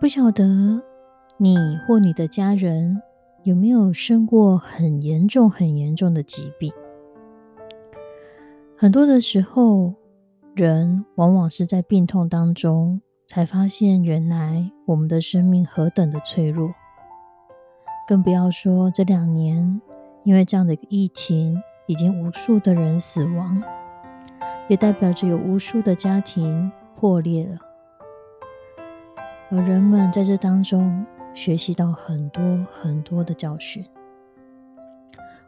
不晓得你或你的家人有没有生过很严重、很严重的疾病？很多的时候，人往往是在病痛当中才发现，原来我们的生命何等的脆弱。更不要说这两年，因为这样的疫情，已经无数的人死亡，也代表着有无数的家庭破裂了。而人们在这当中学习到很多很多的教训。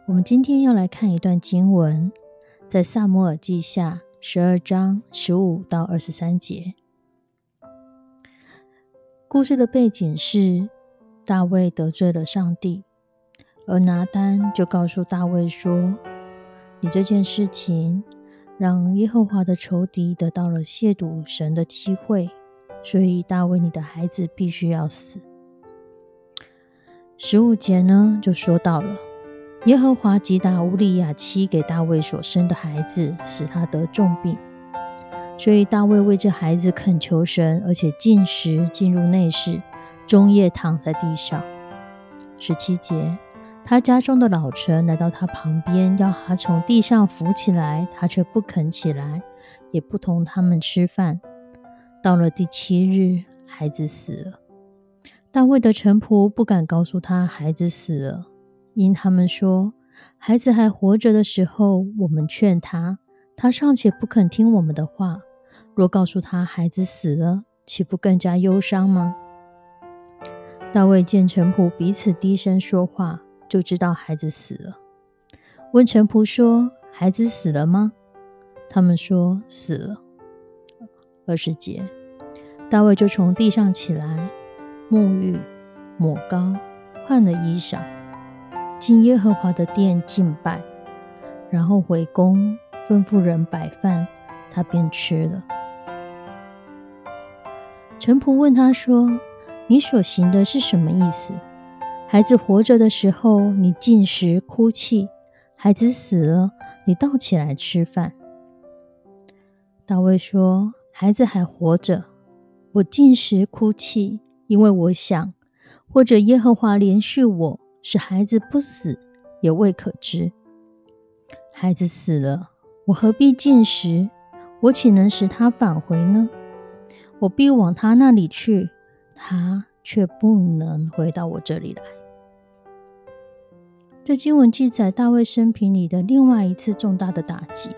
我们今天要来看一段经文，在萨摩尔记下十二章十五到二十三节。故事的背景是大卫得罪了上帝，而拿丹就告诉大卫说：“你这件事情让耶和华的仇敌得到了亵渎神的机会。”所以大卫，你的孩子必须要死。十五节呢，就说到了耶和华击打乌利亚妻给大卫所生的孩子，使他得重病。所以大卫为这孩子恳求神，而且进食进入内室，终夜躺在地上。十七节，他家中的老臣来到他旁边，要他从地上扶起来，他却不肯起来，也不同他们吃饭。到了第七日，孩子死了。大卫的臣仆不敢告诉他孩子死了，因他们说孩子还活着的时候，我们劝他，他尚且不肯听我们的话。若告诉他孩子死了，岂不更加忧伤吗？大卫见臣仆彼此低声说话，就知道孩子死了。问臣仆说：“孩子死了吗？”他们说：“死了。”二十节，大卫就从地上起来，沐浴、抹膏、换了衣裳，进耶和华的殿敬拜，然后回宫，吩咐人摆饭，他便吃了。臣仆问他说：“你所行的是什么意思？孩子活着的时候，你进食哭泣；孩子死了，你倒起来吃饭。”大卫说。孩子还活着，我进食哭泣，因为我想，或者耶和华连续我，使孩子不死，也未可知。孩子死了，我何必进食？我岂能使他返回呢？我必往他那里去，他却不能回到我这里来。这经文记载大卫生平里的另外一次重大的打击。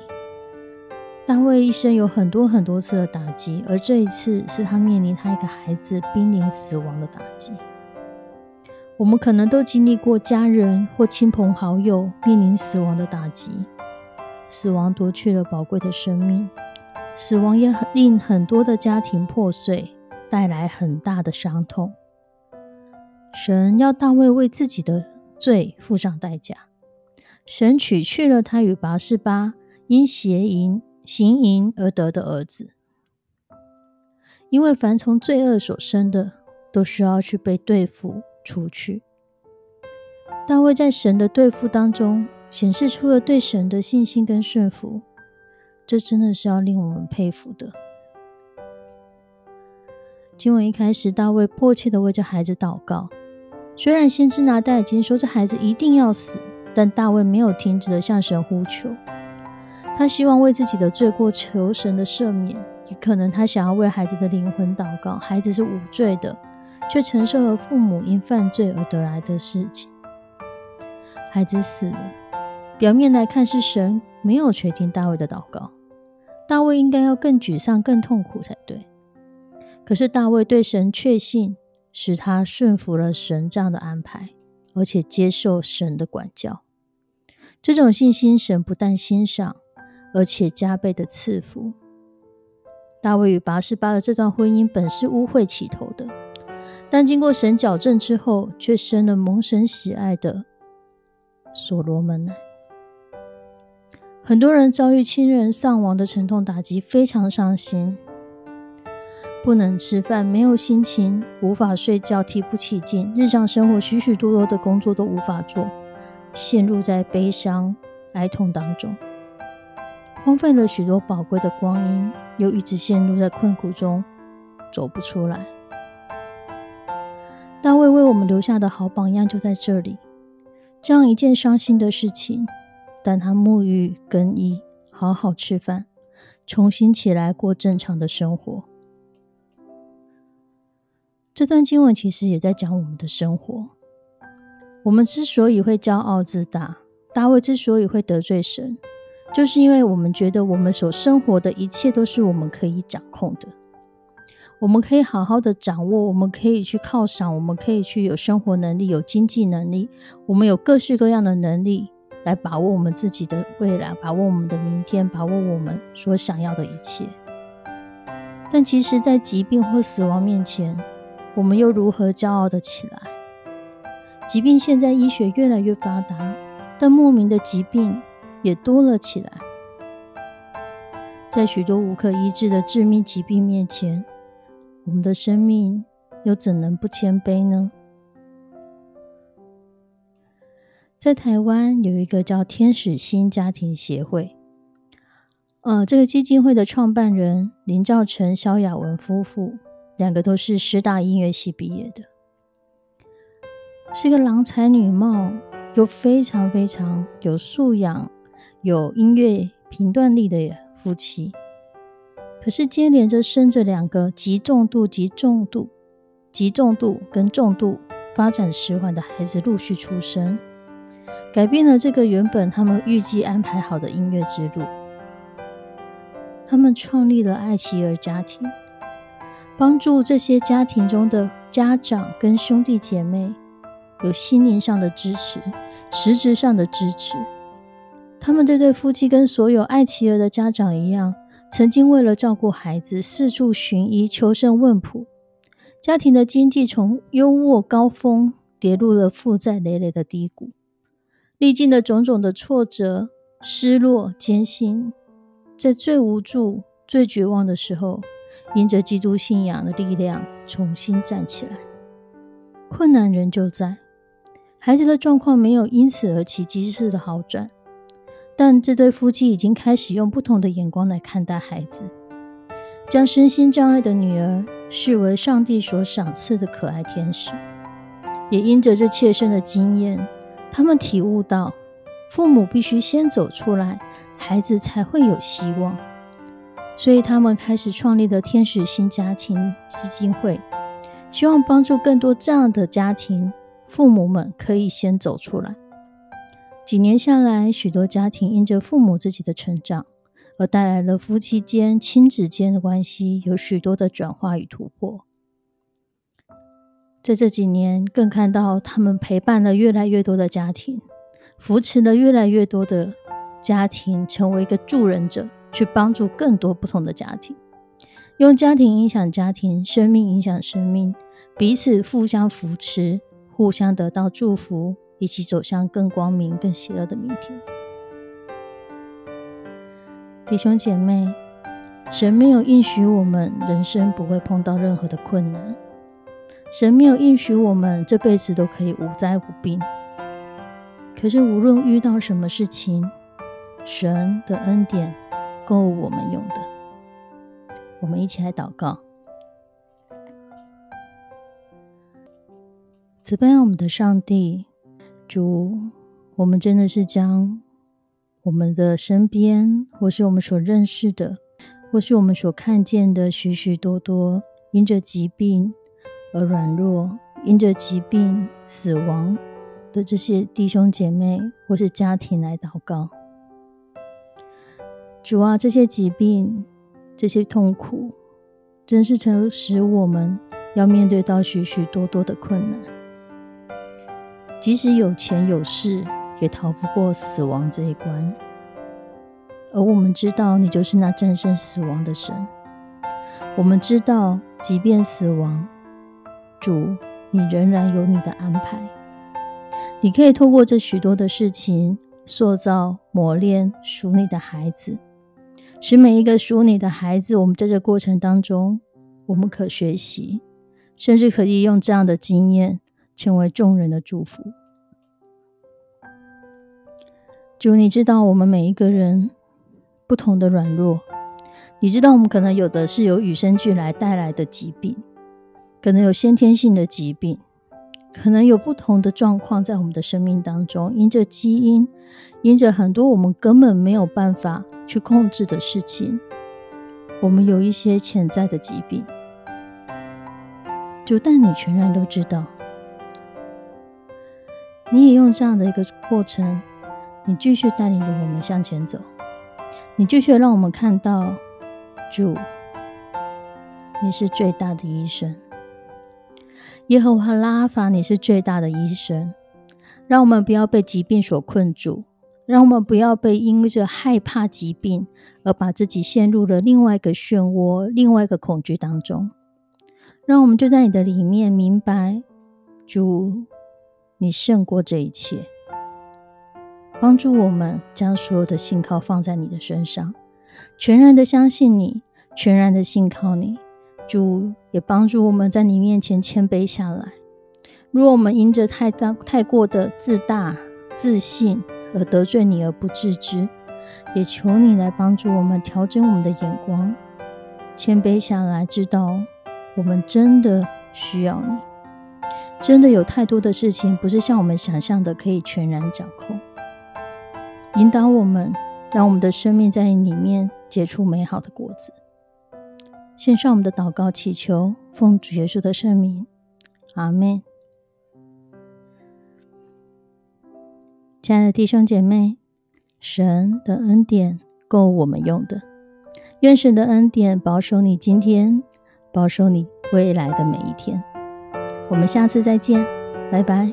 大卫一生有很多很多次的打击，而这一次是他面临他一个孩子濒临死亡的打击。我们可能都经历过家人或亲朋好友面临死亡的打击，死亡夺去了宝贵的生命，死亡也很令很多的家庭破碎，带来很大的伤痛。神要大卫为自己的罪付上代价，神取去了他与拔示巴因邪淫。行淫而得的儿子，因为凡从罪恶所生的，都需要去被对付除去。大卫在神的对付当中，显示出了对神的信心跟顺服，这真的是要令我们佩服的。经文一开始，大卫迫切的为这孩子祷告。虽然先知拿带已经说这孩子一定要死，但大卫没有停止的向神呼求。他希望为自己的罪过求神的赦免，也可能他想要为孩子的灵魂祷告，孩子是无罪的，却承受了父母因犯罪而得来的事情。孩子死了，表面来看是神没有垂听大卫的祷告，大卫应该要更沮丧、更痛苦才对。可是大卫对神确信，使他顺服了神这样的安排，而且接受神的管教。这种信心，神不但欣赏，而且加倍的赐福。大卫与拔示巴的这段婚姻本是污秽起头的，但经过神矫正之后，却生了蒙神喜爱的所罗门。很多人遭遇亲人丧亡的沉痛打击，非常伤心，不能吃饭，没有心情，无法睡觉，提不起劲，日常生活许许多多的工作都无法做。陷入在悲伤、哀痛当中，荒废了许多宝贵的光阴，又一直陷入在困苦中，走不出来。大卫为我们留下的好榜样就在这里。这样一件伤心的事情，但他沐浴更衣，好好吃饭，重新起来过正常的生活。这段经文其实也在讲我们的生活。我们之所以会骄傲自大，大卫之所以会得罪神，就是因为我们觉得我们所生活的一切都是我们可以掌控的，我们可以好好的掌握，我们可以去犒赏，我们可以去有生活能力、有经济能力，我们有各式各样的能力来把握我们自己的未来，把握我们的明天，把握我们所想要的一切。但其实，在疾病或死亡面前，我们又如何骄傲的起来？即便现在医学越来越发达，但莫名的疾病也多了起来。在许多无可医治的致命疾病面前，我们的生命又怎能不谦卑呢？在台湾有一个叫天使心家庭协会，呃，这个基金会的创办人林兆成、萧雅文夫妇，两个都是师大音乐系毕业的。是个郎才女貌又非常非常有素养、有音乐评断力的夫妻，可是接连着生着两个极重度、极重度、极重度跟重度发展迟缓的孩子陆续出生，改变了这个原本他们预计安排好的音乐之路。他们创立了爱奇儿家庭，帮助这些家庭中的家长跟兄弟姐妹。有心灵上的支持，实质上的支持。他们这对夫妻跟所有爱妻儿的家长一样，曾经为了照顾孩子四处寻医求神问卜，家庭的经济从优渥高峰跌入了负债累累的低谷，历经了种种的挫折、失落、艰辛，在最无助、最绝望的时候，因着基督信仰的力量重新站起来。困难仍旧在。孩子的状况没有因此而奇迹式的好转，但这对夫妻已经开始用不同的眼光来看待孩子，将身心障碍的女儿视为上帝所赏赐的可爱天使。也因着这切身的经验，他们体悟到，父母必须先走出来，孩子才会有希望。所以，他们开始创立了天使新家庭基金会，希望帮助更多这样的家庭。父母们可以先走出来。几年下来，许多家庭因着父母自己的成长，而带来了夫妻间、亲子间的关系有许多的转化与突破。在这几年，更看到他们陪伴了越来越多的家庭，扶持了越来越多的家庭，成为一个助人者，去帮助更多不同的家庭，用家庭影响家庭，生命影响生命，彼此互相扶持。互相得到祝福，一起走向更光明、更喜乐的明天。弟兄姐妹，神没有应许我们人生不会碰到任何的困难，神没有应许我们这辈子都可以无灾无病。可是无论遇到什么事情，神的恩典够我们用的。我们一起来祷告。慈悲我们的上帝，主，我们真的是将我们的身边，或是我们所认识的，或是我们所看见的许许多多因着疾病而软弱、因着疾病死亡的这些弟兄姐妹或是家庭来祷告。主啊，这些疾病、这些痛苦，真是曾使我们要面对到许许多多的困难。即使有钱有势，也逃不过死亡这一关。而我们知道，你就是那战胜死亡的神。我们知道，即便死亡，主，你仍然有你的安排。你可以透过这许多的事情，塑造、磨练属你的孩子。使每一个属你的孩子，我们在这过程当中，我们可学习，甚至可以用这样的经验，成为众人的祝福。主，你知道我们每一个人不同的软弱，你知道我们可能有的是由与生俱来带来的疾病，可能有先天性的疾病。可能有不同的状况在我们的生命当中，因着基因，因着很多我们根本没有办法去控制的事情，我们有一些潜在的疾病。就但你全然都知道，你也用这样的一个过程，你继续带领着我们向前走，你继续让我们看到主，你是最大的医生。耶和华拉法，你是最大的医生，让我们不要被疾病所困住，让我们不要被因着害怕疾病而把自己陷入了另外一个漩涡、另外一个恐惧当中。让我们就在你的里面明白，主，你胜过这一切，帮助我们将所有的信靠放在你的身上，全然的相信你，全然的信靠你。主也帮助我们在你面前谦卑下来。如我们因着太大、太过的自大、自信而得罪你而不自知，也求你来帮助我们调整我们的眼光，谦卑下来，知道我们真的需要你。真的有太多的事情不是像我们想象的可以全然掌控。引导我们，让我们的生命在里面结出美好的果子。献上我们的祷告，祈求奉主耶稣的圣名，阿门。亲爱的弟兄姐妹，神的恩典够我们用的。愿神的恩典保守你今天，保守你未来的每一天。我们下次再见，拜拜。